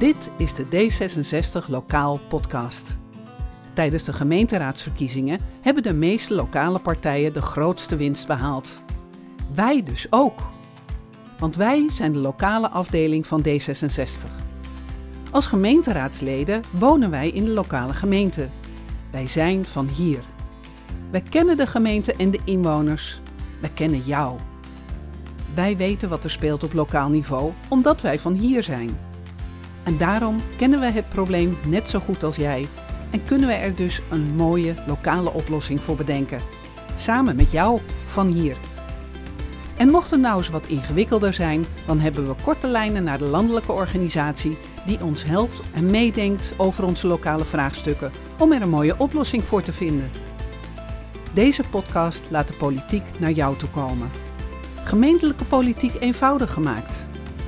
Dit is de D66 Lokaal Podcast. Tijdens de gemeenteraadsverkiezingen hebben de meeste lokale partijen de grootste winst behaald. Wij dus ook. Want wij zijn de lokale afdeling van D66. Als gemeenteraadsleden wonen wij in de lokale gemeente. Wij zijn van hier. Wij kennen de gemeente en de inwoners. Wij kennen jou. Wij weten wat er speelt op lokaal niveau, omdat wij van hier zijn. En daarom kennen we het probleem net zo goed als jij en kunnen we er dus een mooie lokale oplossing voor bedenken. Samen met jou van hier. En mocht het nou eens wat ingewikkelder zijn, dan hebben we korte lijnen naar de landelijke organisatie die ons helpt en meedenkt over onze lokale vraagstukken om er een mooie oplossing voor te vinden. Deze podcast laat de politiek naar jou toe komen. Gemeentelijke politiek eenvoudig gemaakt,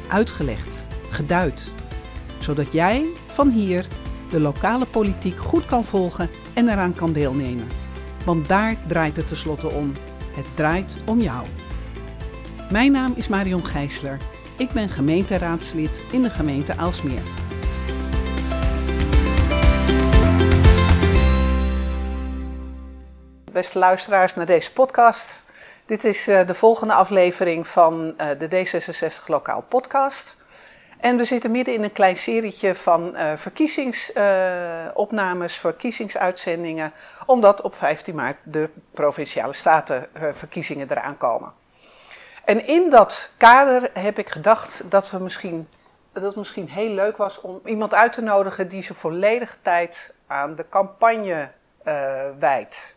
uitgelegd, geduid, zodat jij van hier de lokale politiek goed kan volgen en eraan kan deelnemen. Want daar draait het tenslotte om. Het draait om jou. Mijn naam is Marion Gijsler. Ik ben gemeenteraadslid in de gemeente Aalsmeer. Beste luisteraars naar deze podcast. Dit is uh, de volgende aflevering van uh, de D66 Lokaal Podcast. En we zitten midden in een klein serietje van uh, verkiezingsopnames, verkiezingsuitzendingen, omdat op 15 maart de provinciale statenverkiezingen eraan komen. En in dat kader heb ik gedacht dat, we misschien, dat het misschien heel leuk was om iemand uit te nodigen die zijn volledige tijd aan de campagne uh, wijdt.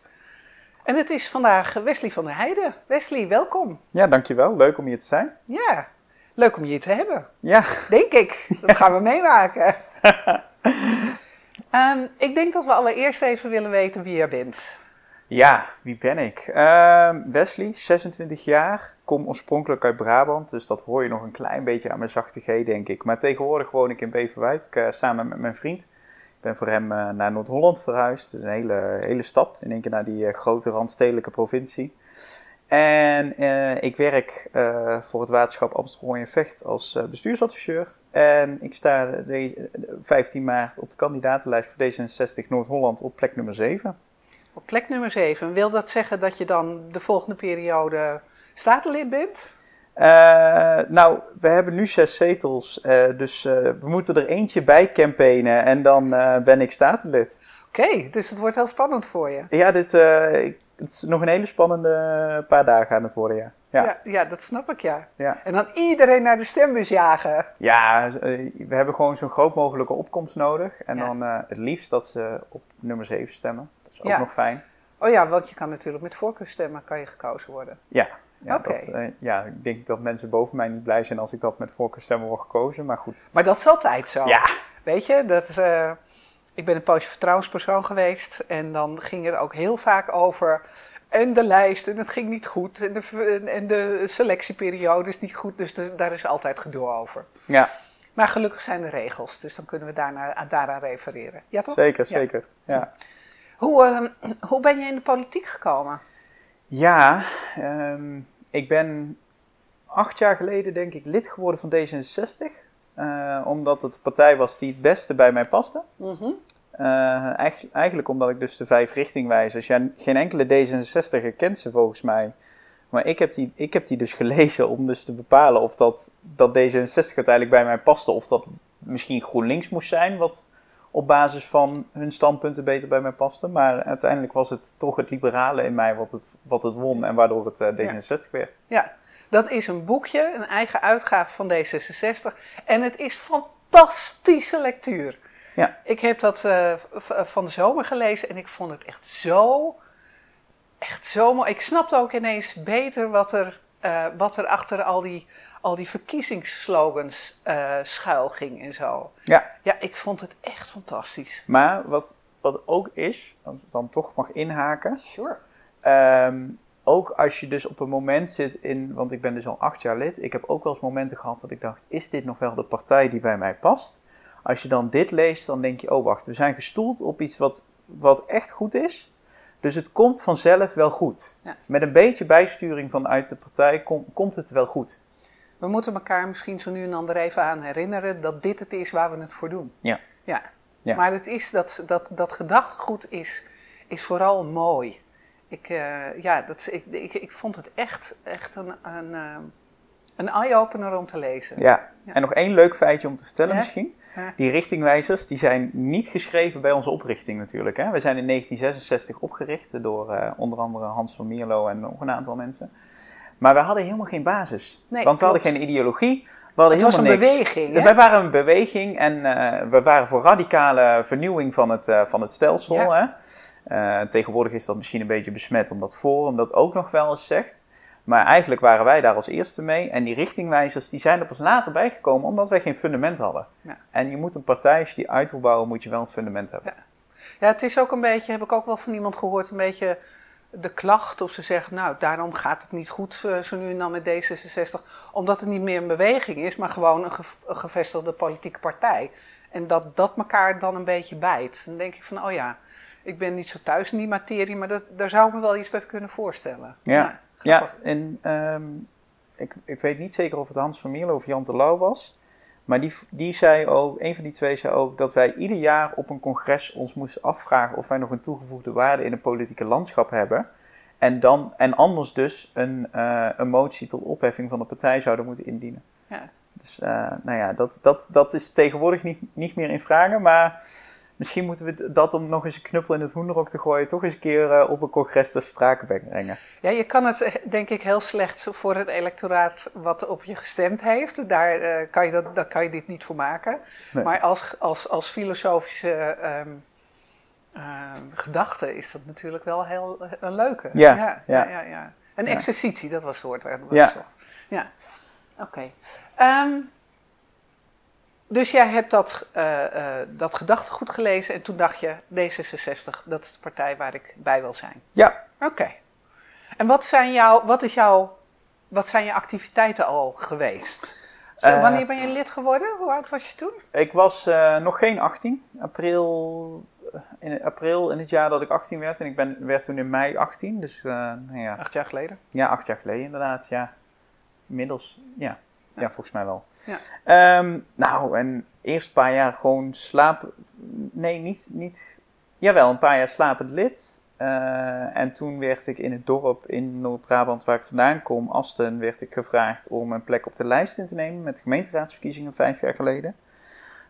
En het is vandaag Wesley van der Heijden. Wesley, welkom. Ja, dankjewel. Leuk om hier te zijn. Ja, leuk om je te hebben. Ja. Denk ik. Dat gaan we meemaken. um, ik denk dat we allereerst even willen weten wie je bent. Ja, wie ben ik? Uh, Wesley, 26 jaar, kom oorspronkelijk uit Brabant, dus dat hoor je nog een klein beetje aan mijn zachte G, denk ik. Maar tegenwoordig woon ik in Beverwijk uh, samen met mijn vriend. Ik ben voor hem uh, naar Noord-Holland verhuisd, dus een hele, hele stap in één keer naar die uh, grote randstedelijke provincie. En ik werk voor het waterschap Amsterdam en Vecht als bestuursadviseur. En ik sta de, 15 maart op de kandidatenlijst voor D66 Noord-Holland op plek nummer 7. Op plek nummer 7. Wil dat zeggen dat je dan de volgende periode statenlid bent? Nou, we hebben nu zes zetels, dus we moeten er eentje bij campaignen en dan ben ik statenlid. Oké, okay, dus het wordt heel spannend voor je. Ja, dit, ik, het is nog een hele spannende paar dagen aan het worden, ja. Ja, ja, ja dat snap ik, ja. ja. En dan iedereen naar de stembus jagen. Ja, we hebben gewoon zo'n groot mogelijke opkomst nodig. En dan het liefst dat ze op nummer 7 stemmen. Dat is ook nog fijn. Oh ja, want je kan natuurlijk met voorkeurstemmen kan je gekozen worden. Ja, ja, okay. dat, uh, ja, ik denk dat mensen boven mij niet blij zijn als ik dat met voorkeurstemmen word gekozen, maar goed. Maar dat is altijd zo. Ja. Weet je, dat is, uh, ik ben een poosje vertrouwenspersoon geweest en dan ging het ook heel vaak over en de lijst en het ging niet goed en de, en de selectieperiode is niet goed, dus de, daar is altijd gedoe over. Ja. Maar gelukkig zijn er regels, dus dan kunnen we daarna, daaraan refereren. Ja, toch? Zeker, zeker. Ja. Hoe, uh, hoe ben je in de politiek gekomen? Ja, um, ik ben acht jaar geleden denk ik lid geworden van D66. Uh, omdat het de partij was die het beste bij mij paste. Mm -hmm. uh, eigenlijk, eigenlijk omdat ik dus de vijf richtingwijzers... Ja, geen enkele D66 kent ze volgens mij. Maar ik heb, die, ik heb die dus gelezen om dus te bepalen of dat, dat D66 uiteindelijk bij mij paste. Of dat misschien GroenLinks moest zijn, wat op basis van hun standpunten beter bij mij paste. Maar uiteindelijk was het toch het liberale in mij wat het, wat het won en waardoor het uh, D66 ja. werd. Ja, dat is een boekje, een eigen uitgave van D66. En het is fantastische lectuur. Ja. Ik heb dat uh, van de zomer gelezen en ik vond het echt zo, echt zo mooi. Ik snapte ook ineens beter wat er, uh, wat er achter al die, al die verkiezingsslogans uh, schuil ging en zo. Ja. Ja, ik vond het echt fantastisch. Maar wat, wat ook is, dan toch mag inhaken. Sure. Um, ook als je dus op een moment zit in, want ik ben dus al acht jaar lid. Ik heb ook wel eens momenten gehad dat ik dacht, is dit nog wel de partij die bij mij past? Als je dan dit leest, dan denk je, oh wacht, we zijn gestoeld op iets wat, wat echt goed is. Dus het komt vanzelf wel goed. Ja. Met een beetje bijsturing vanuit de partij kom, komt het wel goed. We moeten elkaar misschien zo nu en dan er even aan herinneren dat dit het is waar we het voor doen. Ja. Ja. Ja. Maar het is dat, dat, dat gedachtegoed is, is vooral mooi. Ik, eh, ja, dat, ik, ik, ik vond het echt, echt een, een, eh, een eye-opener om te lezen. Ja. Ja. En nog één leuk feitje om te vertellen Ja? misschien. Ja. Die richtingwijzers die zijn niet geschreven bij onze oprichting natuurlijk. Hè? We zijn in 1966 opgericht door eh, onder andere Hans van Mierlo en nog een aantal mensen. Maar we hadden helemaal geen basis. Nee, Want we hadden geen ideologie. We hadden Het was een niks. beweging, hè? Wij waren een beweging en we waren voor radicale vernieuwing van het, van het stelsel. Hè? Eh, tegenwoordig is dat misschien een beetje besmet omdat Forum dat ook nog wel eens zegt. Maar eigenlijk waren wij daar als eerste mee. En die richtingwijzers die zijn er pas later bijgekomen omdat wij geen fundament hadden. Ja. En je moet een partij, als je die uit wil bouwen, moet je wel een fundament hebben. Ja, het is ook een beetje, heb ik ook wel van iemand gehoord, een beetje de klacht. Of ze zeggen, nou, daarom gaat het niet goed eh, zo nu en dan met D66. Omdat het niet meer een beweging is, maar gewoon een, een gevestigde politieke partij. En dat dat elkaar dan een beetje bijt. Dan denk ik van, oh ja, ik ben niet zo thuis in die materie, maar dat, daar zou ik me wel iets bij kunnen voorstellen. Ja. grappig. Ja, en ehm, ik, ik weet niet zeker of het Hans van Mierlo of Jan Terlouw was. Maar die, die zei ook, een van die twee zei ook, dat wij ieder jaar op een congres ons moesten afvragen of wij nog een toegevoegde waarde in het politieke landschap hebben. En, dan, en anders dus een, eh, een motie tot opheffing van de partij zouden moeten indienen. Ja. Dus eh, nou ja, dat, dat, dat is tegenwoordig niet, niet meer in vragen. Maar misschien moeten we dat om nog eens een knuppel in het hoenderok te gooien, toch eens een keer eh, op een congres ter sprake brengen. Ja, je kan het eh, denk ik heel slecht voor het electoraat wat op je gestemd heeft. Daar, eh, kan, je dat, daar kan je dit niet voor maken. Nee. Maar als, als, als filosofische ehm, gedachte is dat natuurlijk wel heel een leuke. Ja, ja, ja. ja, ja. Een exercitie, dat was het woord waar we Ja. zocht. Ja, oké. Ehm, dus jij hebt dat, eh, dat gedachtegoed gelezen en toen dacht je, D66, dat is de partij waar ik bij wil zijn. Ja, Oké. En wat zijn, jouw, wat, is jouw, wat zijn je activiteiten al geweest? Zo, Eh, wanneer ben je lid geworden? Hoe oud was je toen? Ik was nog geen 18. April, in april in het jaar dat ik 18 werd. En ik ben, werd toen in mei 18. Dus nou ja, Acht jaar geleden. ja, acht jaar geleden inderdaad. Ja, inmiddels. Ja, ja. volgens mij wel. Ja. Ehm, nou, en eerst een paar jaar gewoon slapen. Nee, niet, niet. Jawel, een paar jaar slapend lid. Eh, en toen werd ik in het dorp in Noord-Brabant, waar ik vandaan kom, Asten, werd ik gevraagd om een plek op de lijst in te nemen met gemeenteraadsverkiezingen vijf jaar geleden.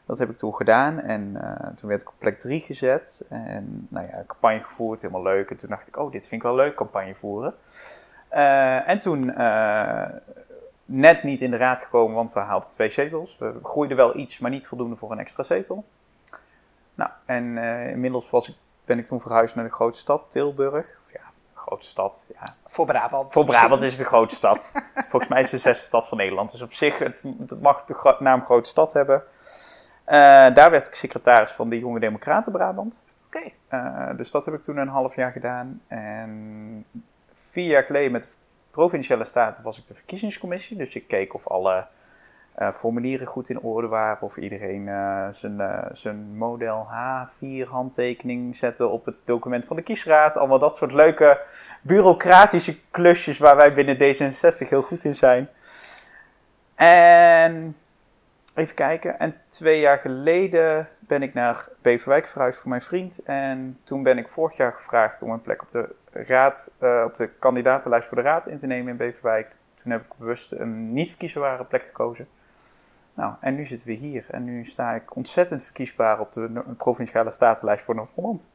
Dat heb ik toen gedaan en eh, toen werd ik op plek drie gezet. En nou ja, campagne gevoerd, helemaal leuk. En toen dacht ik, oh, dit vind ik wel leuk, campagne voeren. Eh, en toen net niet in de raad gekomen, want we haalden twee zetels. We groeiden wel iets, maar niet voldoende voor een extra zetel. Nou, en eh, inmiddels was ik, ben ik toen verhuisd naar de grote stad, Tilburg. Of ja, grote stad, ja. Voor Brabant. Voor Brabant is het de grote stad. Volgens mij is het de zesde stad van Nederland. Dus op zich, het, het mag de naam grote stad hebben. Eh, daar werd ik secretaris van de Jonge Democraten Brabant. Oké. Eh, dus dat heb ik toen een half jaar gedaan. En vier jaar geleden met de Provinciale Staten was ik de verkiezingscommissie. Dus ik keek of alle eh, formulieren goed in orde waren. Of iedereen eh, zijn, eh, zijn model H4 handtekening zette op het document van de kiesraad. Allemaal dat soort leuke bureaucratische klusjes waar wij binnen D66 heel goed in zijn. En even kijken. En twee jaar geleden ben ik naar Beverwijk verhuisd voor mijn vriend. En toen ben ik vorig jaar gevraagd om een plek op de raad, eh, op de kandidatenlijst voor de raad in te nemen in Beverwijk. Toen heb ik bewust een niet verkiesbare plek gekozen. Nou, en nu zitten we hier. En nu sta ik ontzettend verkiesbaar op de provinciale statenlijst voor Noord-Holland.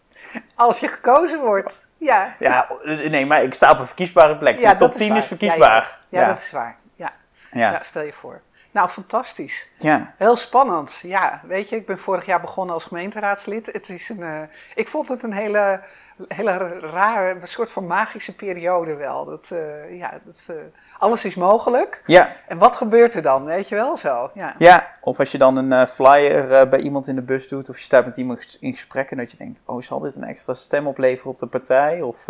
Als je gekozen wordt. Ja. Ja, nee, maar ik sta op een verkiesbare plek. Ja, de top dat 10 waar. is verkiesbaar. Ja, ja. ja, dat is waar. Ja. ja. Ja. stel je voor. Nou, fantastisch. ja. Heel spannend. Ja, weet je, ik ben vorig jaar begonnen als gemeenteraadslid. Het is een, eh, ik vond het een hele, hele rare, een soort van magische periode wel. Dat, eh, ja, dat, eh, alles is mogelijk. ja. En wat gebeurt er dan, weet je wel zo? Ja. Ja, of als je dan een flyer bij iemand in de bus doet, of je staat met iemand in gesprek en dat je denkt, oh, zal dit een extra stem opleveren op de partij? Of,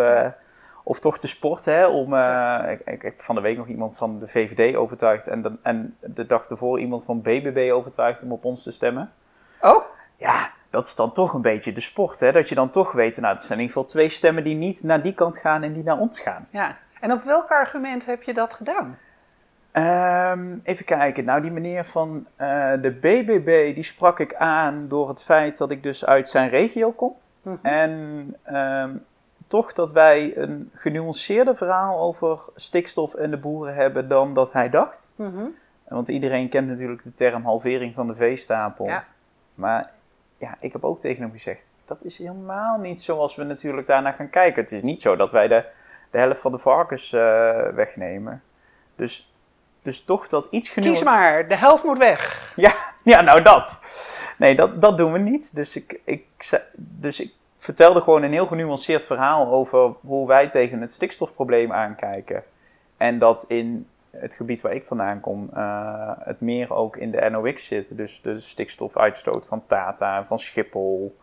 of toch de sport, hè? Om, eh, ik, ik heb van de week nog iemand van de VVD overtuigd en, dan, en de dag ervoor iemand van BBB overtuigd om op ons te stemmen. Oh, Ja, dat is dan toch een beetje de sport, hè? Dat je dan toch weet, nou, het zijn in ieder geval twee stemmen die niet naar die kant gaan en die naar ons gaan. ja. En op welk argument heb je dat gedaan? Ehm, even kijken. Nou, die meneer van uh, de BBB, die sprak ik aan door het feit dat ik dus uit zijn regio kom. Mhm. En um, toch dat wij een genuanceerder verhaal over stikstof en de boeren hebben dan dat hij dacht. Mhm. Want iedereen kent natuurlijk de term halvering van de veestapel. Ja. Maar ja, ik heb ook tegen hem gezegd, dat is helemaal niet zoals we natuurlijk daarna gaan kijken. Het is niet zo dat wij de, de helft van de varkens uh, wegnemen. Dus, dus toch dat iets genoeg... Kies maar, de helft moet weg. Ja, ja nou dat. Nee, dat, dat doen we niet. Dus ik, ik, dus ik vertelde gewoon een heel genuanceerd verhaal over hoe wij tegen het stikstofprobleem aankijken. En dat in het gebied waar ik vandaan kom, uh, het meer ook in de NOx zit. Dus de stikstofuitstoot van Tata van Schiphol.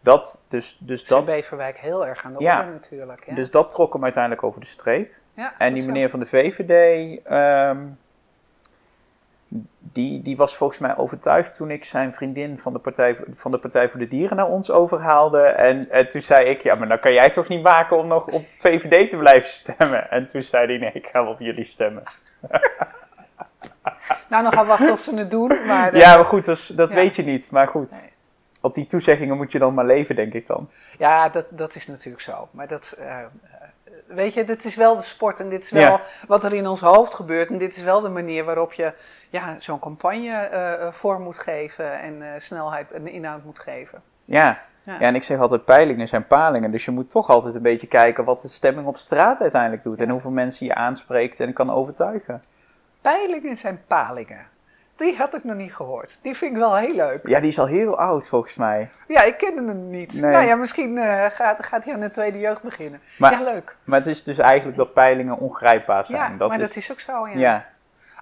Dat, dus, dus dat... Beverwijk heel erg aan de orde natuurlijk. Ja. Dus dat trok hem uiteindelijk over de streep. Ja, en die meneer van de VVD, um, die, die was volgens mij overtuigd toen ik zijn vriendin van de Partij, van de Partij voor de Dieren naar ons overhaalde. En, en toen zei ik, ja, maar dan kan jij toch niet maken om nog op VVD te blijven stemmen? En toen zei hij, nee, ik ga op jullie stemmen. nou, nog gaan wachten of ze het doen. Maar, ja, maar goed, dat, dat weet je niet. Maar goed, op die toezeggingen moet je dan maar leven, denk ik dan. Ja, dat, dat is natuurlijk zo. Maar dat, uh, weet je, dit is wel de sport en dit is wel wat er in ons hoofd gebeurt. En dit is wel de manier waarop je ja, zo'n campagne uh, vorm moet geven en uh, snelheid en inhoud moet geven. Ja. ja. Ja. en ik zeg altijd peilingen zijn palingen. Dus je moet toch altijd een beetje kijken wat de stemming op straat uiteindelijk doet. En hoeveel mensen je aanspreekt en kan overtuigen. Peilingen zijn palingen. Die had ik nog niet gehoord. Die vind ik wel heel leuk. Ja, die is al heel oud volgens mij. Ja, ik kende hem niet. Nee. Nou ja, misschien uh, gaat, gaat hij aan de tweede jeugd beginnen. Maar, ja, leuk. Maar het is dus eigenlijk dat peilingen ongrijpbaar zijn. Ja, dat maar is... dat is ook zo, ja. ja.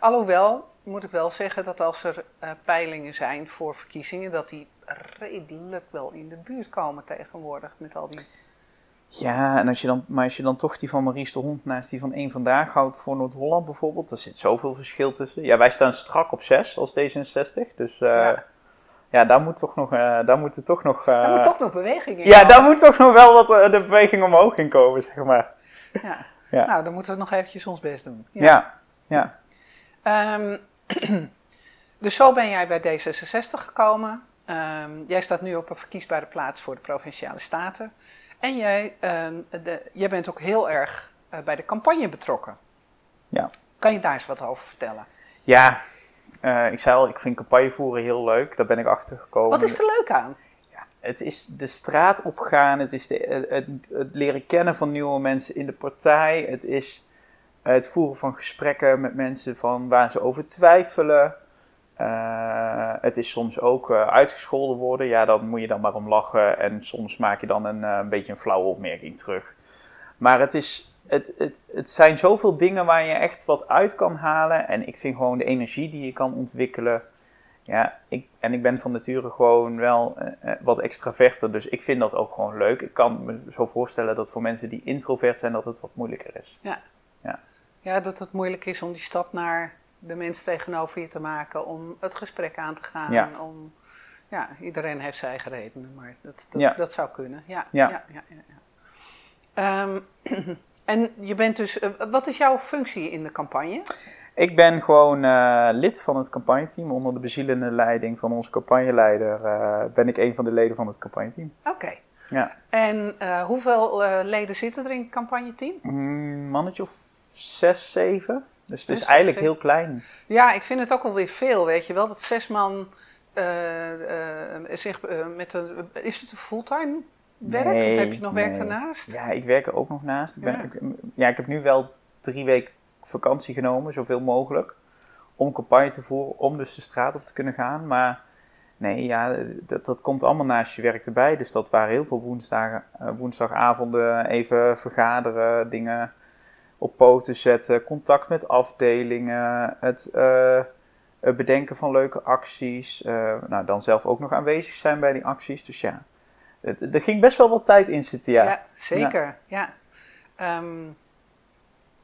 Alhoewel, moet ik wel zeggen dat als er uh, peilingen zijn voor verkiezingen, dat die redelijk wel in de buurt komen tegenwoordig met al die ja, en als je dan, maar als je dan toch die van Maurice de Hond naast die van één vandaag houdt voor Noord-Holland bijvoorbeeld, er zit zoveel verschil tussen. Ja, wij staan strak op 6 als D66, dus uh, ja. ja. daar moet toch nog, uh, daar moet er toch nog... Uh, daar moet toch nog beweging in Ja, daar moet toch nog wel wat de beweging omhoog in komen, zeg maar. Ja. ja. nou dan moeten we nog eventjes ons best doen. Ja, ja. ja. Um, dus zo ben jij bij D66 gekomen. Um, jij staat nu op een verkiesbare plaats voor de Provinciale Staten. En jij, uh, de, jij bent ook heel erg uh, bij de campagne betrokken. Ja. Kan je daar eens wat over vertellen? Ja, uh, ik zei al, ik vind campagne voeren heel leuk. Daar ben ik achter gekomen. Wat is er leuk aan? Ja, het is de straat opgaan. Het is de, het, het, leren kennen van nieuwe mensen in de partij. Het is het voeren van gesprekken met mensen van waar ze over twijfelen. Uh, het is soms ook uh, uitgescholden worden. Ja, dan moet je dan maar om lachen. En soms maak je dan een, uh, een beetje een flauwe opmerking terug. Maar het, is, het, het, het zijn zoveel dingen waar je echt wat uit kan halen. En ik vind gewoon de energie die je kan ontwikkelen. Ja, ik, en ik ben van nature gewoon wel wat extraverter. Dus ik vind dat ook gewoon leuk. Ik kan me zo voorstellen dat voor mensen die introvert zijn, dat het wat moeilijker is. Ja, ja. ja dat het moeilijk is om die stap naar de mens tegenover je te maken, om het gesprek aan te gaan. Ja. Om, ja, iedereen heeft zijn eigen redenen, maar dat, dat, dat zou kunnen. Ja, ja. ja, ja um, en je bent dus, uh, wat is jouw functie in de campagne? Ik ben gewoon uh, lid van het campagneteam. Onder de bezielende leiding van onze campagneleider uh, ben ik een van de leden van het campagneteam. Oké. Okay. Ja. En hoeveel leden zitten er in het campagneteam? Een mannetje of zes, zeven. Dus het is, eigenlijk heel klein. Ja, ik vind het ook wel weer veel, weet je wel. Dat zes man uh, uh, zich uh, met een... Is het een fulltime werk? Nee, of heb je nog werk ernaast? Ja, ik werk er ook nog naast. Ik ben, ja. Ik, ja, ik heb nu wel drie weken vakantie genomen, zoveel mogelijk. Om campagne te voeren, om dus de straat op te kunnen gaan. Maar nee, ja, dat, dat komt allemaal naast je werk erbij. Dus dat waren heel veel woensdagen, woensdagavonden, even vergaderen, dingen op poten zetten, contact met afdelingen, het, uh, bedenken van leuke acties. Uh, nou, dan zelf ook nog aanwezig zijn bij die acties. Dus ja, er ging best wel wat tijd in zitten, ja. ja zeker, ja. ja. Um,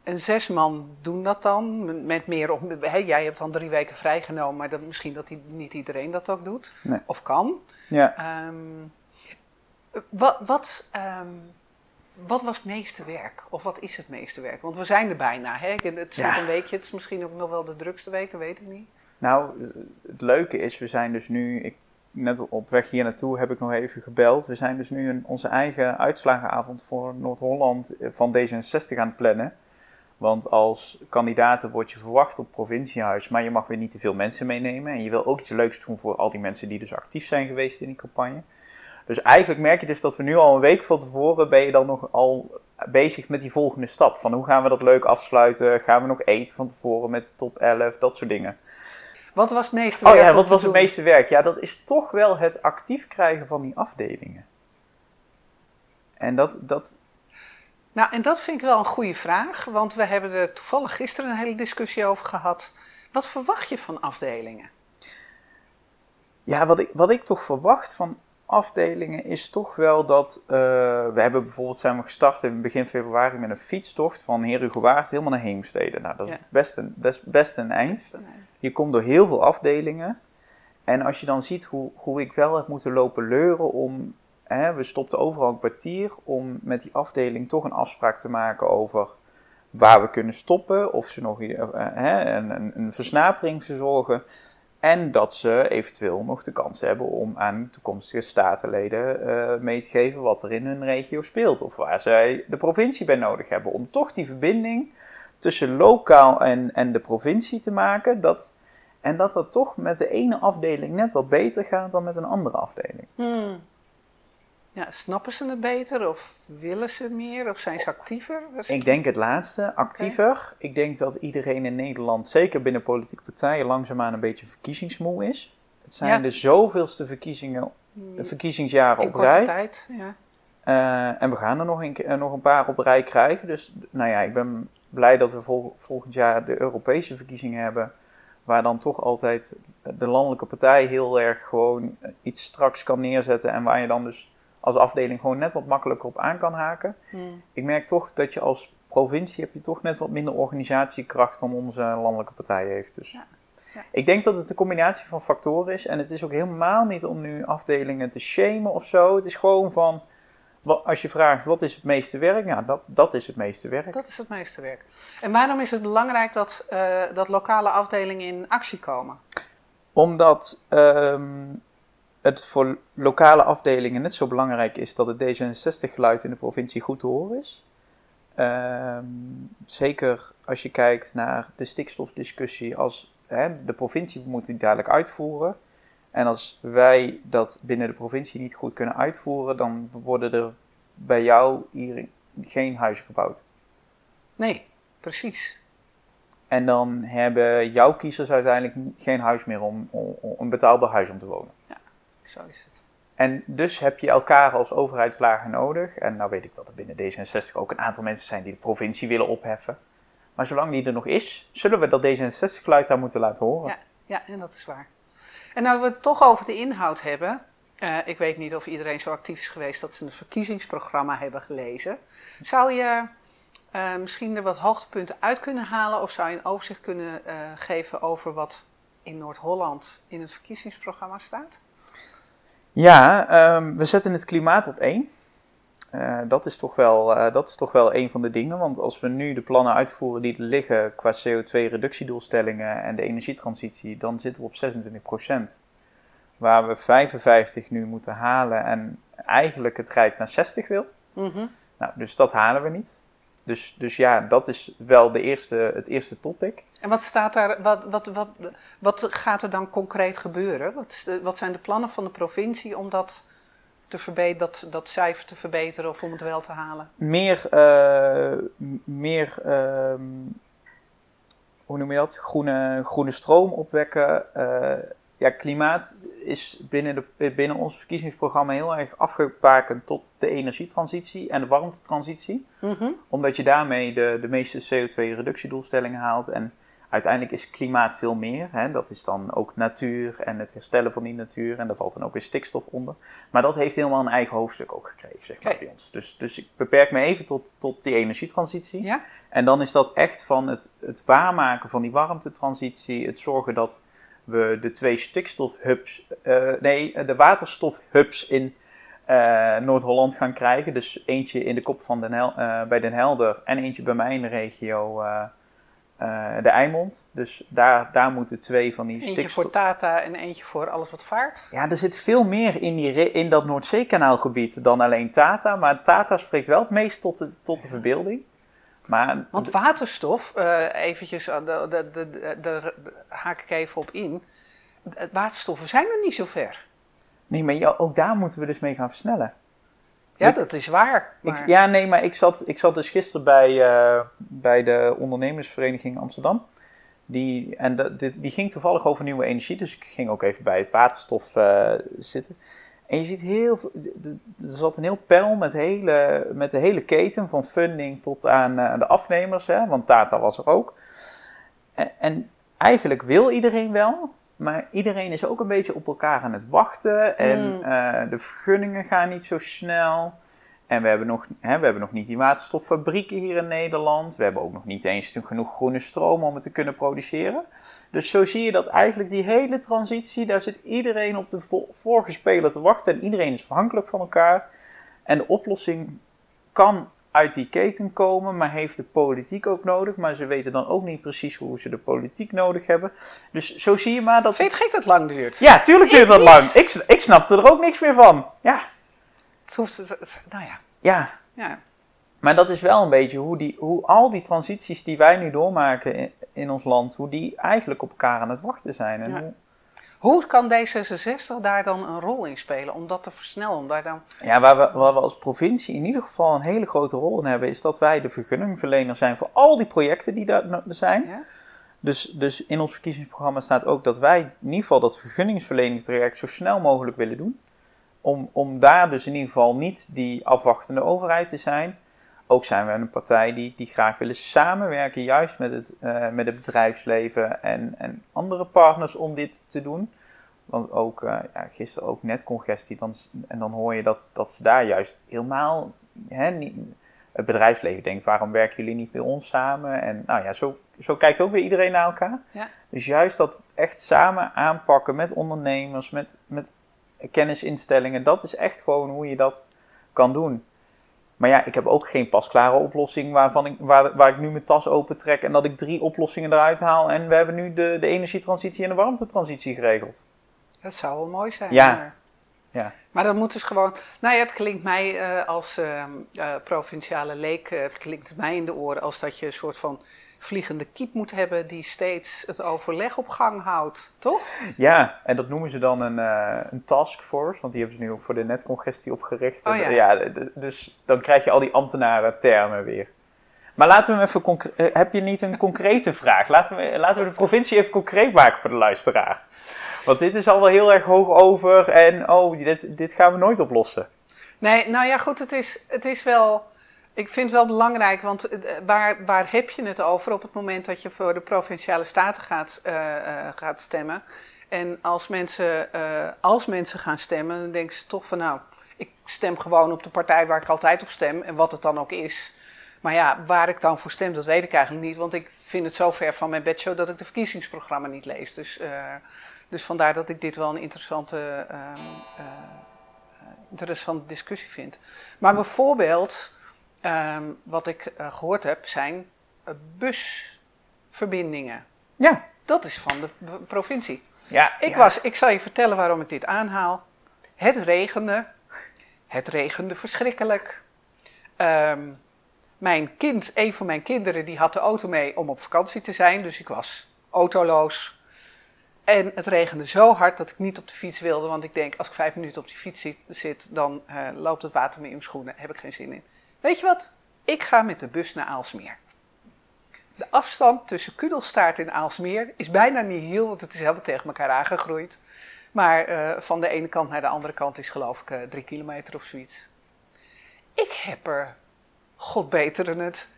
en zes man doen dat dan, met meer of hey, jij hebt dan drie weken vrijgenomen, maar dat, misschien dat niet iedereen dat ook doet, of kan. Ja. Um, wat, wat um, wat was het meeste werk? Of wat is het meeste werk? Want we zijn er bijna. Hè? Het is nog een weekje, het is misschien ook nog wel de drukste week, dat weet ik niet. Nou, het leuke is, we zijn dus nu, ik, net op weg hier naartoe heb ik nog even gebeld. We zijn dus nu een, onze eigen uitslagenavond voor Noord-Holland van D66 aan het plannen. Want als kandidaten word je verwacht op provinciehuis, maar je mag weer niet te veel mensen meenemen. En je wil ook iets leuks doen voor al die mensen die dus actief zijn geweest in die campagne. Dus eigenlijk merk je dus dat we nu al een week van tevoren ben je dan nog al bezig met die volgende stap. Van hoe gaan we dat leuk afsluiten? Gaan we nog eten van tevoren met de top 11? Dat soort dingen. Wat was het meeste werk? Oh ja, wat was het meeste werk? Ja, dat is toch wel het actief krijgen van die afdelingen. En dat, dat, nou, en dat vind ik wel een goede vraag, want we hebben er toevallig gisteren een hele discussie over gehad. Wat verwacht je van afdelingen? Ja, wat ik, wat ik toch verwacht van afdelingen is toch wel dat. Uh, we hebben bijvoorbeeld zijn we gestart in begin februari met een fietstocht van Herugewaard helemaal naar Heemstede. Nou, dat is best, een, best, best een eind. Je komt door heel veel afdelingen. En als je dan ziet hoe, hoe ik wel heb moeten lopen leuren om we stopten overal een kwartier om met die afdeling toch een afspraak te maken over waar we kunnen stoppen, of ze nog uh, een, een, een, versnapering verzorgen. En dat ze eventueel nog de kans hebben om aan toekomstige statenleden uh, mee te geven wat er in hun regio speelt. Of waar zij de provincie bij nodig hebben. Om toch die verbinding tussen lokaal en, en de provincie te maken. Dat, en dat dat toch met de ene afdeling net wat beter gaat dan met een andere afdeling. Hmm. Ja, snappen ze het beter of willen ze meer of zijn ze actiever? Ik denk het laatste, actiever. Ik denk dat iedereen in Nederland, zeker binnen politieke partijen, langzaamaan een beetje verkiezingsmoe is. Het zijn de zoveelste verkiezingen, mm. verkiezingsjaren in op rij. tijd, ja. Uh, en we gaan er nog een, uh, nog een paar op rij krijgen. Dus nou ja, ik ben blij dat we vol, volgend jaar de Europese verkiezingen hebben. Waar dan toch altijd de landelijke partij heel erg gewoon iets straks kan neerzetten. En waar je dan dus als afdeling gewoon net wat makkelijker op aan kan haken. Hmm. Ik merk toch dat je als provincie heb je toch net wat minder organisatiekracht dan onze landelijke partij heeft. Dus ja. Ja. ik denk dat het een combinatie van factoren is. En het is ook helemaal niet om nu afdelingen te shamen of zo. Het is gewoon van, als je vraagt wat is het meeste werk, ja, dat, dat is het meeste werk. Dat is het meeste werk. En waarom is het belangrijk dat, uh, dat lokale afdelingen in actie komen? Omdat um, het voor lokale afdelingen net zo belangrijk is dat het D66-geluid in de provincie goed te horen is. Ehm, zeker als je kijkt naar de stikstofdiscussie, als hè, de provincie moet die dadelijk uitvoeren. En als wij dat binnen de provincie niet goed kunnen uitvoeren, dan worden er bij jou hier geen huizen gebouwd. Nee, precies. En dan hebben jouw kiezers uiteindelijk geen huis meer om, om, om een betaalbaar huis om te wonen. Zo is het. En dus heb je elkaar als overheidslager nodig. En nou weet ik dat er binnen D66 ook een aantal mensen zijn die de provincie willen opheffen. Maar zolang die er nog is, zullen we dat D66-geluid daar moeten laten horen. Ja, ja, en dat is waar. En nou we het toch over de inhoud hebben. Uh, ik weet niet of iedereen zo actief is geweest dat ze het verkiezingsprogramma hebben gelezen. Zou je uh, misschien er wat hoogtepunten uit kunnen halen? Of zou je een overzicht kunnen uh, geven over wat in Noord-Holland in het verkiezingsprogramma staat? Ja, um, we zetten het klimaat op één. Uh, dat, is toch wel, uh, dat is toch wel een van de dingen. Want als we nu de plannen uitvoeren die er liggen qua CO2-reductiedoelstellingen en de energietransitie, dan zitten we op 26%. Waar we 55 nu moeten halen en eigenlijk het Rijk naar 60 wil. Mm -hmm. Nou, dus dat halen we niet. Dus, dus ja, dat is wel de eerste, het eerste topic. En wat, staat daar, wat, wat, wat, wat gaat er dan concreet gebeuren? Wat, wat zijn de plannen van de provincie om dat, te verbeteren, dat, dat cijfer te verbeteren of om het wel te halen? Meer, uh, meer uh, hoe noem je dat? Groene, groene stroom opwekken. Uh, ja, klimaat is binnen, de, binnen ons verkiezingsprogramma heel erg afgebakend tot de energietransitie en de warmtetransitie. Mm Omdat je daarmee de, de meeste CO2-reductiedoelstellingen haalt. En uiteindelijk is klimaat veel meer. Hè. Dat is dan ook natuur en het herstellen van die natuur. En daar valt dan ook weer stikstof onder. Maar dat heeft helemaal een eigen hoofdstuk ook gekregen, zeg maar, bij ons. Dus, dus ik beperk me even tot, tot die energietransitie. Ja? En dan is dat echt van het, het waarmaken van die warmtetransitie. Het zorgen dat we de twee stikstofhubs, uh, nee, de waterstofhubs in eh, Noord-Holland gaan krijgen. Dus eentje in de kop van Den Hel eh, bij Den Helder en eentje bij mij in de regio eh, eh, de Eimond. Dus daar, daar moeten twee van die Eentje stikstof... voor Tata en eentje voor alles wat vaart. Ja, er zit veel meer in, die in dat Noordzeekanaalgebied dan alleen Tata. Maar Tata spreekt wel het meest tot de, tot de verbeelding. Maar Want waterstof, eh eventjes, eh, de- haak ik even op in. Waterstoffen zijn er niet zo ver. nee, maar ja, ook daar moeten we dus mee gaan versnellen. Ja, Ik- dat is waar. Ik, maar- ja, nee, maar ik zat, ik zat dus gisteren bij, eh, bij de ondernemersvereniging Amsterdam. Die, en de- dit- die ging toevallig over nieuwe energie, dus ik ging ook even bij het waterstof eh, zitten. En je ziet heel veel, er zat een heel panel met, hele, met de hele keten, van funding tot aan eh, de afnemers, hè, want Tata was er ook. En, en eigenlijk wil iedereen wel, maar iedereen is ook een beetje op elkaar aan het wachten. En Mm. eh, de vergunningen gaan niet zo snel. En we hebben, nog, hè, we hebben nog niet die waterstoffabrieken hier in Nederland. We hebben ook nog niet eens genoeg groene stroom om het te kunnen produceren. Dus zo zie je dat eigenlijk die hele transitie, daar zit iedereen op de vo- vorige speler te wachten. En iedereen is afhankelijk van elkaar. En de oplossing kan uit die keten komen, maar heeft de politiek ook nodig. Maar ze weten dan ook niet precies hoe ze de politiek nodig hebben. Dus zo zie je maar dat... Vind je het gek dat het lang duurt? Ja, tuurlijk duurt dat lang. Ik, ik snapte er ook niks meer van. Ja, Het hoeft, nou ja, ja. ja. Maar dat is wel een beetje hoe, die, hoe al die transities die wij nu doormaken in, in ons land, hoe die eigenlijk op elkaar aan het wachten zijn. En Ja. hoe- Hoe kan D66 daar dan een rol in spelen om dat te versnellen? Om daar dan... ja, waar, we, waar we als provincie in ieder geval een hele grote rol in hebben, is dat wij de vergunningverlener zijn voor al die projecten die daar zijn. Ja? Dus, dus in ons verkiezingsprogramma staat ook dat wij in ieder geval dat vergunningsverleningstraject zo snel mogelijk willen doen. Om, om daar dus in ieder geval niet die afwachtende overheid te zijn. Ook zijn we een partij die, die graag willen samenwerken, juist met het, eh, met het bedrijfsleven en, en andere partners om dit te doen. Want ook eh, ja, gisteren ook net congestie, dan, en dan hoor je dat, dat ze daar juist helemaal hè, niet, het bedrijfsleven denkt, waarom werken jullie niet bij ons samen? En nou ja, zo, zo kijkt ook weer iedereen naar elkaar. Ja. Dus juist dat echt samen aanpakken met ondernemers, met, met kennisinstellingen, dat is echt gewoon hoe je dat kan doen. Maar ja, ik heb ook geen pasklare oplossing waarvan ik, waar, waar ik nu mijn tas opentrek en dat ik drie oplossingen eruit haal. En we hebben nu de, de energietransitie en de warmtetransitie geregeld. Dat zou wel mooi zijn. Ja. Maar, Ja. maar dat moet dus gewoon... Nou ja, het klinkt mij eh, als ehm, eh, provinciale leek... eh, het klinkt mij in de oren als dat je een soort van vliegende kiep moet hebben... die steeds het overleg op gang houdt. Toch? Ja, en dat noemen ze dan een, eh, een taskforce, want die hebben ze nu ook voor de netcongestie opgericht. Oh ja. dus dan krijg je al die ambtenaren termen weer. Maar laten we hem even concre- eh, Heb je niet een concrete vraag? Laten we, laten we de provincie even concreet maken voor de luisteraar. Want dit is al wel heel erg hoog over en oh, dit, dit gaan we nooit oplossen. Nee, nou ja, goed, het is, het is wel. Ik vind het wel belangrijk, want eh, waar, waar heb je het over op het moment dat je voor de provinciale staten gaat, eh, eh, gaat stemmen? En als mensen, als mensen gaan stemmen, dan denken ze toch van nou, ik stem gewoon op de partij waar ik altijd op stem en wat het dan ook is. Maar ja, waar ik dan voor stem, dat weet ik eigenlijk niet, want ik vind het zo ver van mijn bedshow dat ik de verkiezingsprogramma niet lees. Dus, dus vandaar dat ik dit wel een interessante ehm, eh, interessante discussie vind. Maar bijvoorbeeld, ehm, wat ik eh, gehoord heb, zijn eh, busverbindingen. Ja. Dat is van de provincie. Ja, Ik, ja. was, ik zal je vertellen waarom ik dit aanhaal. Het regende. Het regende verschrikkelijk. Ehm, mijn kind, een van mijn kinderen, die had de auto mee om op vakantie te zijn. Dus ik was autoloos. En het regende zo hard dat ik niet op de fiets wilde. Want ik denk, als ik vijf minuten op die fiets zit, zit dan eh, loopt het water me in mijn schoenen. Heb ik geen zin in. Weet je wat? Ik ga met de bus naar Aalsmeer. De afstand tussen Kudelstaart en Aalsmeer is bijna niet heel, want het is helemaal tegen elkaar aangegroeid. Maar eh, van de ene kant naar de andere kant is geloof ik eh, drie kilometer of zoiets. Ik heb er, god beteren het,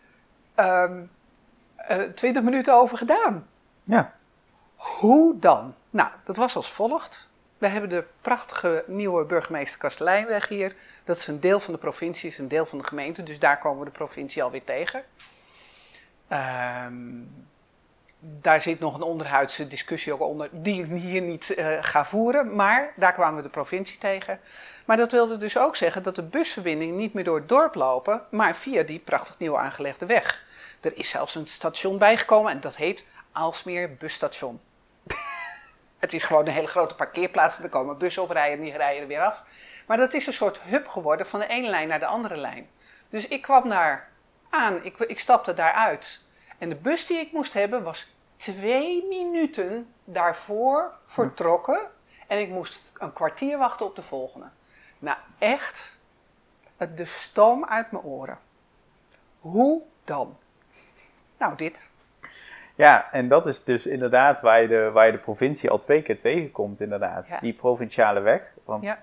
ehm eh, 20 minuten over gedaan. Ja. Hoe dan? Nou, dat was als volgt. We hebben de prachtige nieuwe burgemeester Kastelijnweg hier. Dat is een deel van de provincie, is een deel van de gemeente. Dus daar komen we de provincie alweer tegen. Ehm, daar zit nog een onderhuidse discussie ook onder, die ik hier niet uh, ga voeren. Maar daar kwamen we de provincie tegen. Maar dat wilde dus ook zeggen dat de busverbindingen niet meer door het dorp lopen, maar via die prachtig nieuw aangelegde weg. Er is zelfs een station bijgekomen en dat heet Aalsmeer Busstation. Het is gewoon een hele grote parkeerplaats. Er komen bussen oprijden en die rijden er weer af. Maar dat is een soort hub geworden van de ene lijn naar de andere lijn. Dus ik kwam daar aan, ik, ik stapte daaruit. En de bus die ik moest hebben was twee minuten daarvoor vertrokken. En ik moest een kwartier wachten op de volgende. Nou, echt de stoom uit mijn oren. Hoe dan? Nou, dit. Ja, en dat is dus inderdaad waar je de, waar je de provincie al twee keer tegenkomt, inderdaad. Die provinciale weg. Want ja.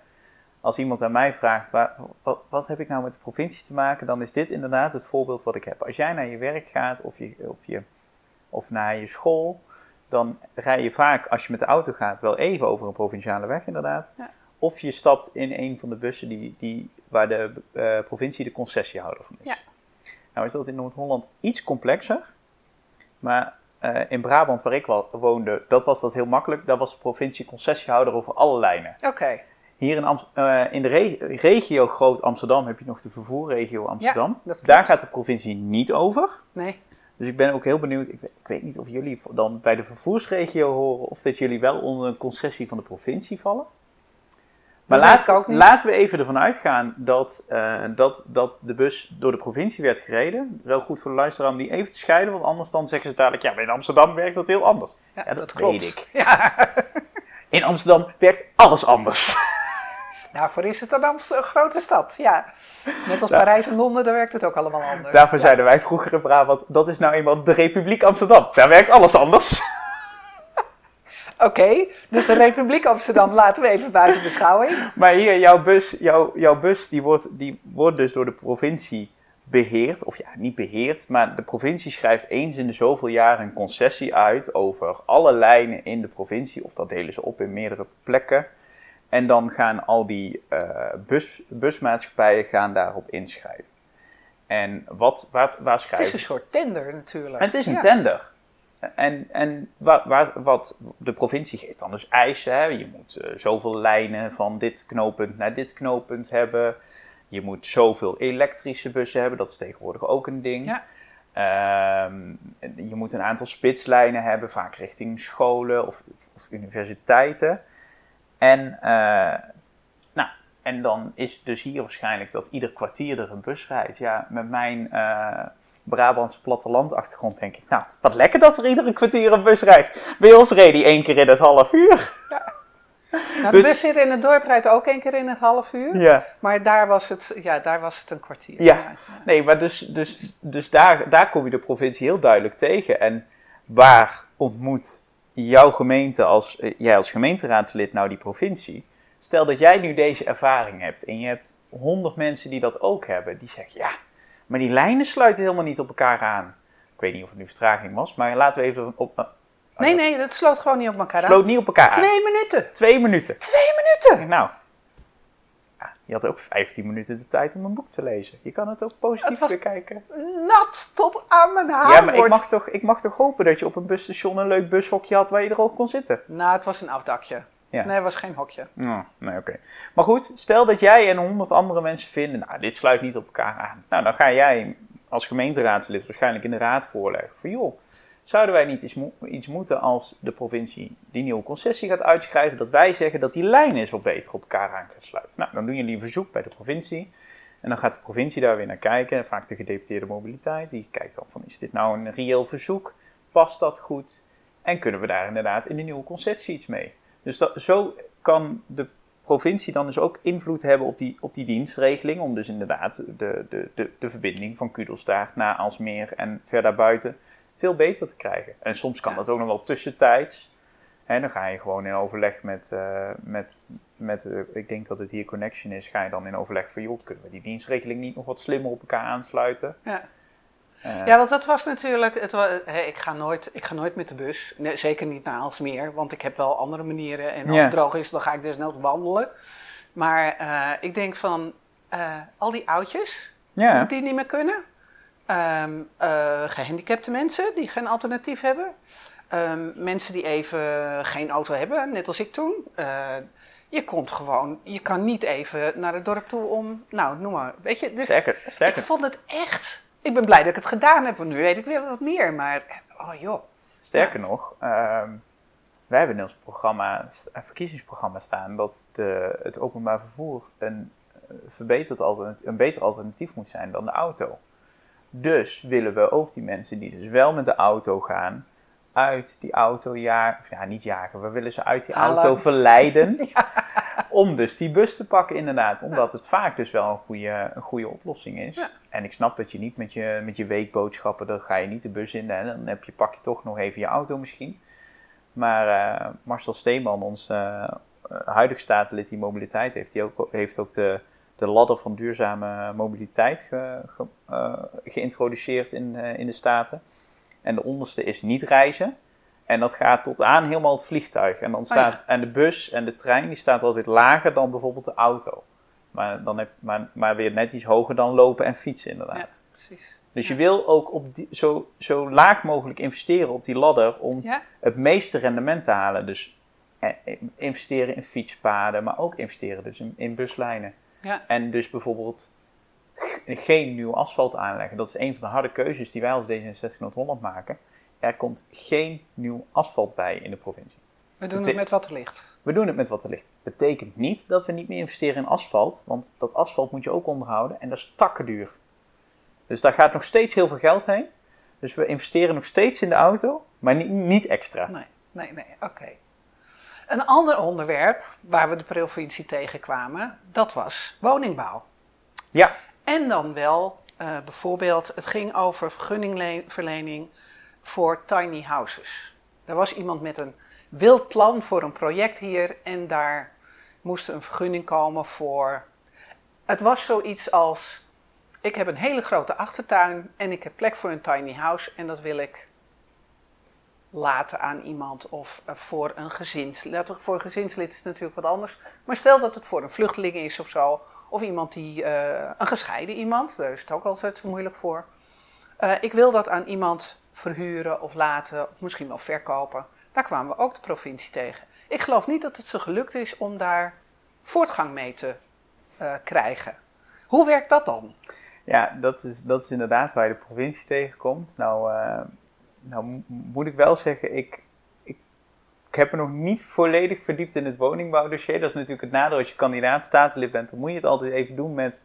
als iemand aan mij vraagt, waar, wat, wat, heb ik nou met de provincie te maken, dan is dit inderdaad het voorbeeld wat ik heb. Als jij naar je werk gaat of, je, of, je, of naar je school, dan rij je vaak, als je met de auto gaat, wel even over een provinciale weg, inderdaad. Ja. Of je stapt in een van de bussen die, die, waar de uh, provincie de concessiehouder van is. Ja. Nou is dat in Noord-Holland iets complexer. Maar uh, in Brabant, waar ik woonde, dat was dat heel makkelijk. Daar was de provincie concessiehouder over alle lijnen. Oké. Hier in, Am uh, in de re regio Groot Amsterdam heb je nog de vervoerregio Amsterdam. Ja, Daar gaat de provincie niet over. Nee. Dus ik ben ook heel benieuwd. Ik weet, ik weet, niet of jullie dan bij de vervoersregio horen of dat jullie wel onder een concessie van de provincie vallen. Maar laat, laten we even ervan uitgaan dat, uh, dat, dat de bus door de provincie werd gereden. Wel goed voor de luisteraar om die even te scheiden, want anders dan zeggen ze dadelijk, ja, maar in Amsterdam werkt dat heel anders. Ja, dat, dat weet ik. Ja. In Amsterdam werkt alles anders. Nou, voor is het een, een grote stad, ja. Net als Parijs en Londen, daar werkt het ook allemaal anders. Daarvoor zeiden wij vroeger in Brabant, dat is nou eenmaal de Republiek Amsterdam. Daar werkt alles anders. Oké, dus de Republiek Amsterdam laten we even buiten beschouwing. Maar hier, jouw bus, jouw, jouw bus die wordt, die wordt dus door de provincie beheerd. Of ja, niet beheerd, maar de provincie schrijft eens in de zoveel jaar een concessie uit over alle lijnen in de provincie. Of dat delen ze op in meerdere plekken. En dan gaan al die uh, bus, busmaatschappijen gaan daarop inschrijven. En wat, waar, waar schrijven... Het is een soort tender natuurlijk. En het is een tender. En, en waar, wat de provincie geeft dan dus eisen. Hè? Je moet uh, zoveel lijnen van dit knooppunt naar dit knooppunt hebben. Je moet zoveel elektrische bussen hebben. Dat is tegenwoordig ook een ding. Ja. Ehm, je moet een aantal spitslijnen hebben, vaak richting scholen of, of universiteiten. En, uh, nou, en dan is dus hier waarschijnlijk dat ieder kwartier er een bus rijdt. Ja, met mijn Brabantse plattelandachtergrond denk ik, nou, wat lekker dat er iedere kwartier een bus rijdt. Bij ons reed die één keer in het half uur. Ja. Nou, de dus, bus hier in het dorp rijdt ook één keer in het half uur. Ja. Maar daar was het, ja, daar was het een kwartier. Ja, nee, maar dus, dus, dus daar, daar kom je de provincie heel duidelijk tegen. En waar ontmoet jouw gemeente als, eh, jij als gemeenteraadslid nou die provincie? Stel dat jij nu deze ervaring hebt en je hebt honderd mensen die dat ook hebben. Die zeggen, ja, maar die lijnen sluiten helemaal niet op elkaar aan. Ik weet niet of het nu vertraging was, maar laten we even op... Uh, nee, nee, dat sloot gewoon niet op elkaar aan. Sloot niet op elkaar aan. Twee minuten. Twee minuten. Twee minuten. Nou, je had ook 15 minuten de tijd om een boek te lezen. Je kan het ook positief het bekijken. Nat tot aan mijn haar. Ja, maar ik mag, toch, ik mag toch hopen dat je op een busstation een leuk bushokje had waar je er ook kon zitten. Nou, het was een afdakje. Ja. Nee, het was geen hokje. Oh, nee, oké. Maar goed, stel dat jij en honderd andere mensen vinden, nou, dit sluit niet op elkaar aan. Nou, dan ga jij als gemeenteraadslid waarschijnlijk in de raad voorleggen van, joh, zouden wij niet iets, iets, moeten als de provincie die nieuwe concessie gaat uitschrijven, dat wij zeggen dat die lijnen eens wat beter op elkaar aan gaan sluiten. Nou, dan doen jullie een verzoek bij de provincie. En dan gaat de provincie daar weer naar kijken. Vaak de gedeputeerde mobiliteit. Die kijkt dan van, is dit nou een reëel verzoek? Past dat goed? En kunnen we daar inderdaad in de nieuwe concessie iets mee? Dus dat, zo kan de provincie dan dus ook invloed hebben op die, op die dienstregeling. Om dus inderdaad de, de, de, de verbinding van Kudelstaart naar Alsmeer en verder buiten veel beter te krijgen. En soms kan dat ook nog wel tussentijds. En dan ga je gewoon in overleg met, uh, met, met uh, ik denk dat het hier Connection is, ga je dan in overleg van, joh, kunnen we die dienstregeling niet nog wat slimmer op elkaar aansluiten? Ja. Uh, ja, want dat was natuurlijk, het ik, ga nooit, ik ga nooit met de bus, nee, zeker niet naar Aalsmeer, want ik heb wel andere manieren. En als ja. het droog is, dan ga ik dus nooit wandelen. Maar ik denk van, al die oudjes, ja. die niet meer kunnen, Ehm, eh, gehandicapte mensen die geen alternatief hebben. Ehm, mensen die even geen auto hebben, net als ik toen. Eh, je komt gewoon, je kan niet even naar het dorp toe om, nou, noem maar. Weet je, dus Sterker, sterker. ik vond het echt. Ik ben blij dat ik het gedaan heb, want nu weet ik weer wat meer. Maar, oh joh. Sterker nog, ehm, wij hebben in ons programma, een verkiezingsprogramma staan dat de, het openbaar vervoer een, eh, verbeterd alternatief, een beter alternatief moet zijn dan de auto. Dus willen we ook die mensen die dus wel met de auto gaan, uit die auto jagen, of ja, niet jagen, we willen ze uit die auto verleiden. Om dus die bus te pakken, inderdaad. Omdat het vaak dus wel een goede, een goede oplossing is. Ja. En ik snap dat je niet met je, met je weekboodschappen, dan ga je niet de bus in. En dan heb je, pak je toch nog even je auto misschien. Maar eh, Marcel Steeman, ons eh, huidige statenlid die mobiliteit heeft, die ook, heeft ook de, de ladder van duurzame mobiliteit ge- ge- eh, geïntroduceerd in, eh, in de Staten. En de onderste is niet reizen. En dat gaat tot aan helemaal het vliegtuig. En dan staat en de bus en de trein die staat altijd lager dan bijvoorbeeld de auto. Maar, dan heb, maar, maar weer net iets hoger dan lopen en fietsen inderdaad. Precies. Dus je wil ook op die, zo, zo laag mogelijk investeren op die ladder om het meeste rendement te halen. Dus eh, investeren in fietspaden, maar ook investeren dus in, in buslijnen. Ja. En dus bijvoorbeeld geen nieuw asfalt aanleggen. Dat is een van de harde keuzes die wij als D66 Noord-Holland maken. Er komt geen nieuw asfalt bij in de provincie. We doen Het- het met wat er ligt. We doen het met wat er ligt. Betekent niet dat we niet meer investeren in asfalt, want dat asfalt moet je ook onderhouden en dat is takkenduur. Dus daar gaat nog steeds heel veel geld heen. Dus we investeren nog steeds in de auto, maar niet, niet extra. Nee, nee, nee, oké. Een ander onderwerp waar we de provincie tegenkwamen, dat was woningbouw. Ja, En dan wel eh, bijvoorbeeld, het ging over vergunningverlening voor tiny houses. Er was iemand met een wild plan voor een project hier en daar moest een vergunning komen voor. Het was zoiets als: ik heb een hele grote achtertuin en ik heb plek voor een tiny house en dat wil ik laten aan iemand of eh, voor een gezinslid. Voor een gezinslid is natuurlijk wat anders. Maar stel dat het voor een vluchteling is of zo. Of iemand die, eh, een gescheiden iemand, daar is het ook altijd zo moeilijk voor. Eh, ik wil dat aan iemand verhuren of laten, of misschien wel verkopen. Daar kwamen we ook de provincie tegen. Ik geloof niet dat het ze gelukt is om daar voortgang mee te eh, krijgen. Hoe werkt dat dan? ja dat, is, dat is inderdaad waar je de provincie tegenkomt. Nou, eh, nou mo- moet ik wel zeggen, ik, ik, heb me nog niet volledig verdiept in het woningbouwdossier. Dat is natuurlijk het nadeel als je kandidaat statenlid bent. Dan moet je het altijd even doen met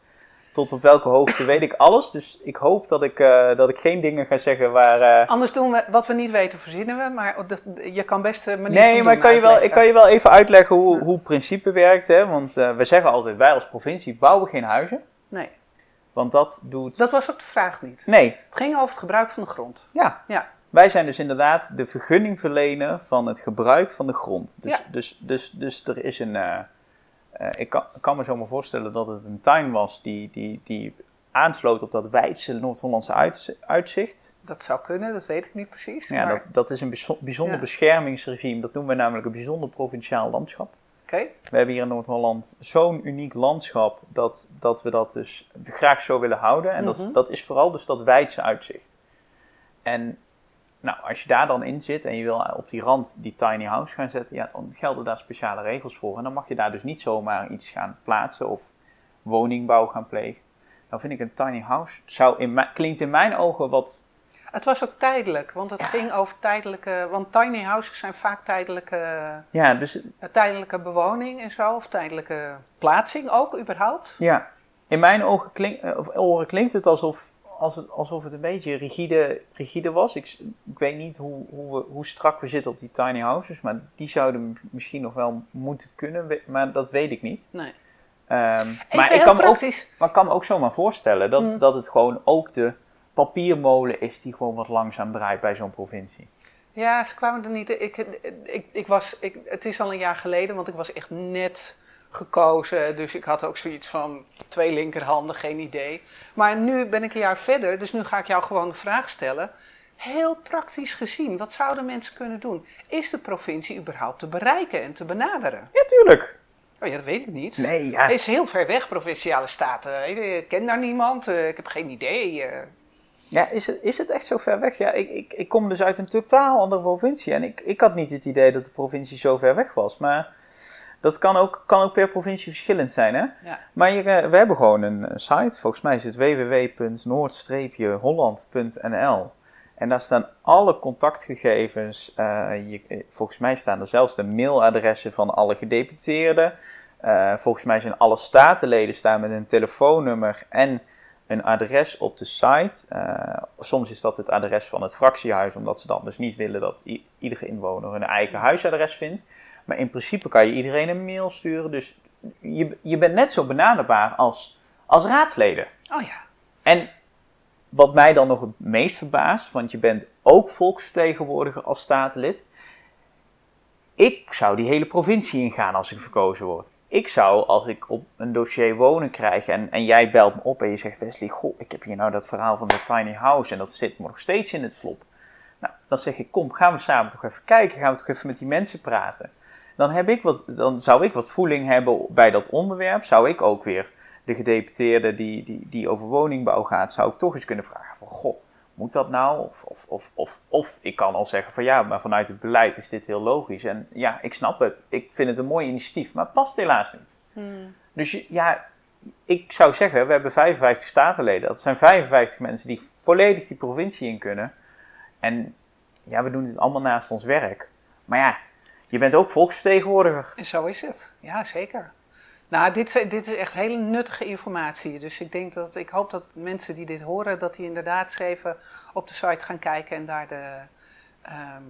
tot op welke hoogte weet ik alles. Dus ik hoop dat ik, eh, dat ik geen dingen ga zeggen waar... eh, Anders doen we wat we niet weten, verzinnen we. Maar dat- je kan best manier Nee, maar ik kan, je wel, ik kan je wel even uitleggen hoe, hoe het principe werkt. Hè? Want eh, we zeggen altijd, wij als provincie bouwen geen huizen. Nee, Want dat doet... dat was ook de vraag niet. Nee, Het ging over het gebruik van de grond. ja. Ja, Wij zijn dus inderdaad de vergunning verlenen van het gebruik van de grond. Dus, Ja. dus, dus, dus er is een... eh, ik kan, me zo maar voorstellen dat het een tuin was die, die, die aansloot op dat wijdse Noord-Hollandse uit- uitzicht. dat zou kunnen, dat weet ik niet precies. Ja, maar, dat, dat is een bijzo- bijzonder Ja. beschermingsregime. Dat noemen we namelijk een bijzonder provinciaal landschap. Oké, We hebben hier in Noord-Holland zo'n uniek landschap dat, dat we dat dus graag zo willen houden. En Mhm. dat, dat is vooral dus dat wijdse uitzicht. En nou, als je daar dan in zit en je wil op die rand die tiny house gaan zetten, ja, dan gelden daar speciale regels voor. En dan mag je daar dus niet zomaar iets gaan plaatsen of woningbouw gaan plegen. Nou vind ik een tiny house, zou in klinkt in mijn ogen wat... het was ook tijdelijk, want het Ja. ging over tijdelijke... Want tiny houses zijn vaak tijdelijke, Ja, dus eh, tijdelijke bewoning en zo. Of tijdelijke plaatsing ook, überhaupt. Ja, in mijn ogen klink, eh, of oren klinkt het alsof, als het alsof het een beetje rigide, rigide was. Ik, ik weet niet hoe, hoe, we, hoe strak we zitten op die tiny houses, maar die zouden misschien nog wel moeten kunnen, maar dat weet ik niet. Nee. Ehm, maar, ik kan me ook, maar kan me ook zomaar voorstellen dat, Mm. dat het gewoon ook de papiermolen is die gewoon wat langzaam draait bij zo'n provincie. Ja, ze kwamen er niet. Ik, ik, ik was, ik, het is al een jaar geleden, want ik was echt net gekozen. Dus ik had ook zoiets van twee linkerhanden, geen idee. Maar nu ben ik een jaar verder, dus nu ga ik jou gewoon de vraag stellen. Heel praktisch gezien, wat zouden mensen kunnen doen? Is de provincie überhaupt te bereiken en te benaderen? Ja, tuurlijk. Oh ja, dat weet ik niet. Nee, ja. Het is heel ver weg, provinciale staten. Ik ken daar niemand, eh, ik heb geen idee. eh. Ja, is het, is het echt zo ver weg? Ja, ik, ik, ik kom dus uit een totaal andere provincie. En ik, ik had niet het idee dat de provincie zo ver weg was. Maar dat kan ook, kan ook per provincie verschillend zijn. Hè? Ja. Maar je, we hebben gewoon een, site. Volgens mij is het www.noord-holland.nl. En daar staan alle contactgegevens. Uh, je, volgens mij staan er zelfs de mailadressen van alle gedeputeerden. Uh, volgens mij zijn alle statenleden staan met een telefoonnummer en een adres op de site. Uh, soms is dat het adres van het fractiehuis, omdat ze dan dus niet willen dat iedere inwoner hun eigen huisadres vindt. Maar in principe kan je iedereen een mail sturen. Dus je, je bent net zo benaderbaar als, als raadsleden. Oh ja. En wat mij dan nog het meest verbaast, want je bent ook volksvertegenwoordiger als statenlid. Ik zou die hele provincie ingaan als ik verkozen word. Ik zou, als ik op een dossier wonen krijg en, en jij belt me op en je zegt: Wesley, goh, ik heb hier nou dat verhaal van de tiny house en dat zit nog steeds in het slop. Nou, dan zeg ik: Kom, gaan we samen toch even kijken, gaan we toch even met die mensen praten. Dan, heb ik wat, dan zou ik wat voeling hebben bij dat onderwerp. Zou ik ook weer de gedeputeerde die, die, die over woningbouw gaat, zou ik toch eens kunnen vragen: van, Goh, moet dat nou? Of, of, of, of, of ik kan al zeggen van ja, maar vanuit het beleid is dit heel logisch. En ja, ik snap het. Ik vind het een mooi initiatief, maar het past helaas niet. Hmm. Dus ja, ik zou zeggen, we hebben 55 statenleden. Dat zijn 55 mensen die volledig die provincie in kunnen. En ja, we doen dit allemaal naast ons werk. Maar ja, je bent ook volksvertegenwoordiger. En zo is het. Ja, zeker. Nou, dit, dit is echt hele nuttige informatie. Dus ik denk dat, ik hoop dat mensen die dit horen, dat die inderdaad eens even op de site gaan kijken en daar de, ehm,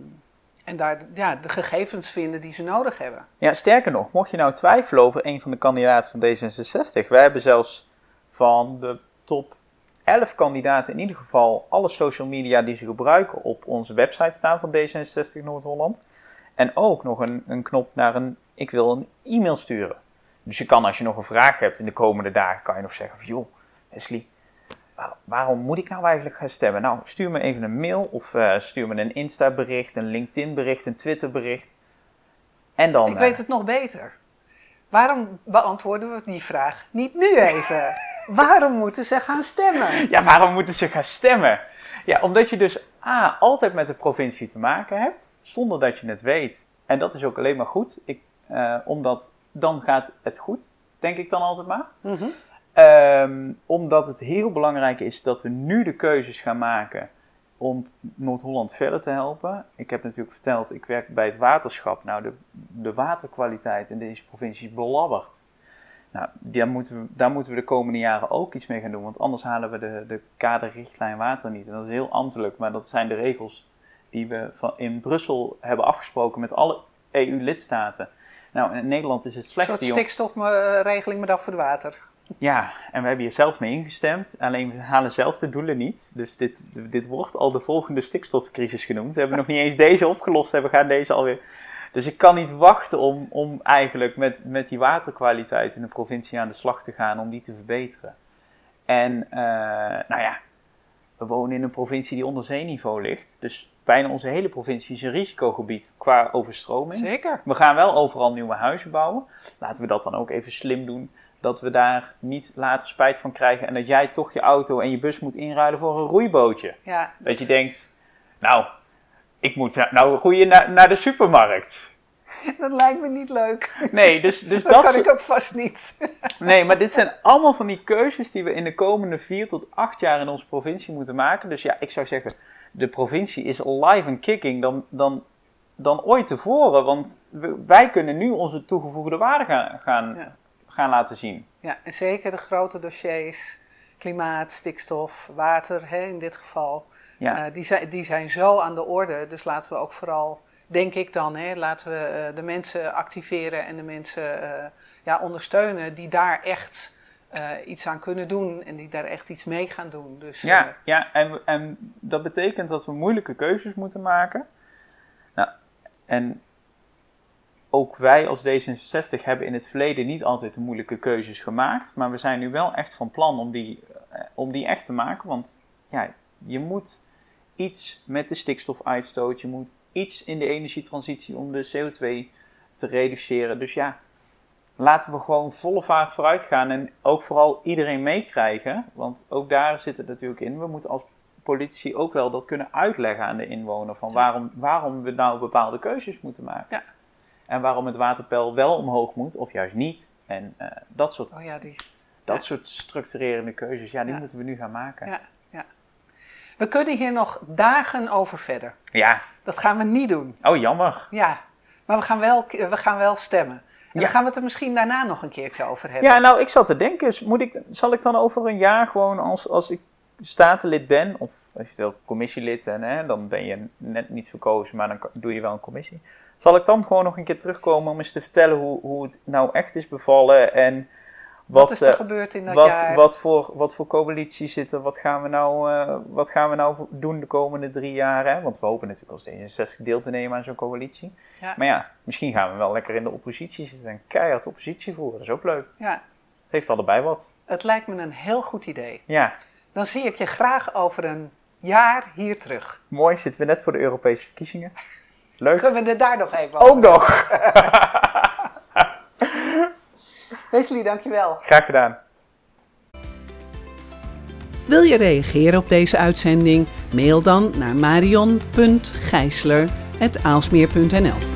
en daar ja, de gegevens vinden die ze nodig hebben. Ja, sterker nog, mocht je nou twijfelen over een van de kandidaten van D66, wij hebben zelfs van de top 11 kandidaten in ieder geval alle social media die ze gebruiken op onze website staan van D66 Noord-Holland. En ook nog een, een knop naar een, ik wil een e-mail sturen. Dus je kan als je nog een vraag hebt in de komende dagen, kan je nog zeggen van joh, Wesley, waarom moet ik nou eigenlijk gaan stemmen? Nou, stuur me even een mail of uh, stuur me een Insta-bericht, een LinkedIn-bericht, een Twitter-bericht. En dan... Ik weet het nog beter. Waarom beantwoorden we die vraag niet nu even? waarom moeten ze gaan stemmen? Ja, waarom moeten ze gaan stemmen? Ja, omdat je dus A, altijd met de provincie te maken hebt, zonder dat je het weet. En dat is ook alleen maar goed, ik, uh, omdat dan gaat het goed, denk ik dan altijd maar. Mm Um, omdat het heel belangrijk is dat we nu de keuzes gaan maken om Noord-Holland verder te helpen. Ik heb natuurlijk verteld, ik werk bij het waterschap. Nou, de, de waterkwaliteit in deze provincie is belabberd. Nou, daar moeten, we, daar moeten we de komende jaren ook iets mee gaan doen, want anders halen we de, de kaderrichtlijn water niet. En dat is heel ambtelijk, maar dat zijn de regels die we van, in Brussel hebben afgesproken met alle EU-lidstaten. Nou, in Nederland is het slechtste... Een soort stikstofregeling, maar dan voor het water. Ja, en we hebben hier zelf mee ingestemd. Alleen we halen zelf de doelen niet. Dus dit, dit wordt al de volgende stikstofcrisis genoemd. We hebben nog niet eens deze opgelost en we gaan deze alweer. Dus ik kan niet wachten om, om eigenlijk met, met die waterkwaliteit in de provincie aan de slag te gaan om die te verbeteren. En uh, nou ja, we wonen in een provincie die onder zeeniveau ligt. Dus bijna onze hele provincie is een risicogebied qua overstroming. Zeker. We gaan wel overal nieuwe huizen bouwen. Laten we dat dan ook even slim doen dat we daar niet later spijt van krijgen en dat jij toch je auto en je bus moet inruilen voor een roeibootje. Ja. Dat je denkt, nou, ik moet nou roeien naar, naar de supermarkt. Dat lijkt me niet leuk. Nee, dus, dus dat, dat kan ik ook vast niet. Nee, maar dit zijn allemaal van die keuzes die we in de komende vier tot acht jaar in onze provincie moeten maken. Dus ja, ik zou zeggen, de provincie is alive and kicking dan, dan, dan ooit tevoren. Want wij kunnen nu onze toegevoegde waarde gaan, gaan ja gaan laten zien. Ja, en zeker de grote dossiers, klimaat, stikstof, water hè, in dit geval, ja. Uh, die, zijn, die zijn zo aan de orde. Dus laten we ook vooral, denk ik dan, hè, laten we uh, de mensen activeren en de mensen uh, ja, ondersteunen die daar echt iets aan kunnen doen en die daar echt iets mee gaan doen. Dus, ja, ja en, en dat betekent dat we moeilijke keuzes moeten maken. Nou, en ook wij als D66 hebben in het verleden niet altijd de moeilijke keuzes gemaakt. Maar we zijn nu wel echt van plan om die, eh, om die echt te maken. Want ja, je moet iets met de stikstofuitstoot. Je moet iets in de energietransitie om de CO2 te reduceren. Dus ja, laten we gewoon volle vaart vooruit gaan. En ook vooral iedereen meekrijgen. Want ook daar zit het natuurlijk in. We moeten als politici ook wel dat kunnen uitleggen aan de inwoner. Van waarom, waarom we nou bepaalde keuzes moeten maken. Ja. En waarom het waterpeil wel omhoog moet of juist niet. En eh, dat, soort, Oh ja, die. dat Ja. soort structurerende keuzes, ja, die moeten we nu gaan maken. We kunnen hier nog dagen over verder. Ja. Dat gaan we niet doen. Oh, jammer. Ja, maar we gaan wel, we gaan wel stemmen. En Ja. dan gaan we het er misschien daarna nog een keertje over hebben. Ja, nou, ik zat te denken, moet ik, zal ik dan over een jaar gewoon als, als ik statenlid ben, of eventueel commissielid, en hè, dan ben je net niet verkozen, maar dan doe je wel een commissie. Zal ik dan gewoon nog een keer terugkomen om eens te vertellen hoe, hoe het nou echt is bevallen en wat, wat, is er eh, gebeurd in dat wat, jaar? wat, voor, wat voor coalities zitten, wat gaan we nou, eh, wat gaan we nou doen de komende drie jaar? Hè? Want we hopen natuurlijk als D66 deel te nemen aan zo'n coalitie. Ja. Maar ja, misschien gaan we wel lekker in de oppositie zitten en keihard oppositie voeren. Dat is ook leuk. Ja, Het heeft allebei wat. het lijkt me een heel goed idee. Ja, Dan zie ik je graag over een jaar hier terug. mooi. Zitten we net voor de Europese verkiezingen. Leuk. Kunnen we het daar nog even over Ook nog. Wesley, dankjewel. Graag gedaan. Wil je reageren op deze uitzending? Mail dan naar marion.gijsler.aalsmeer.nl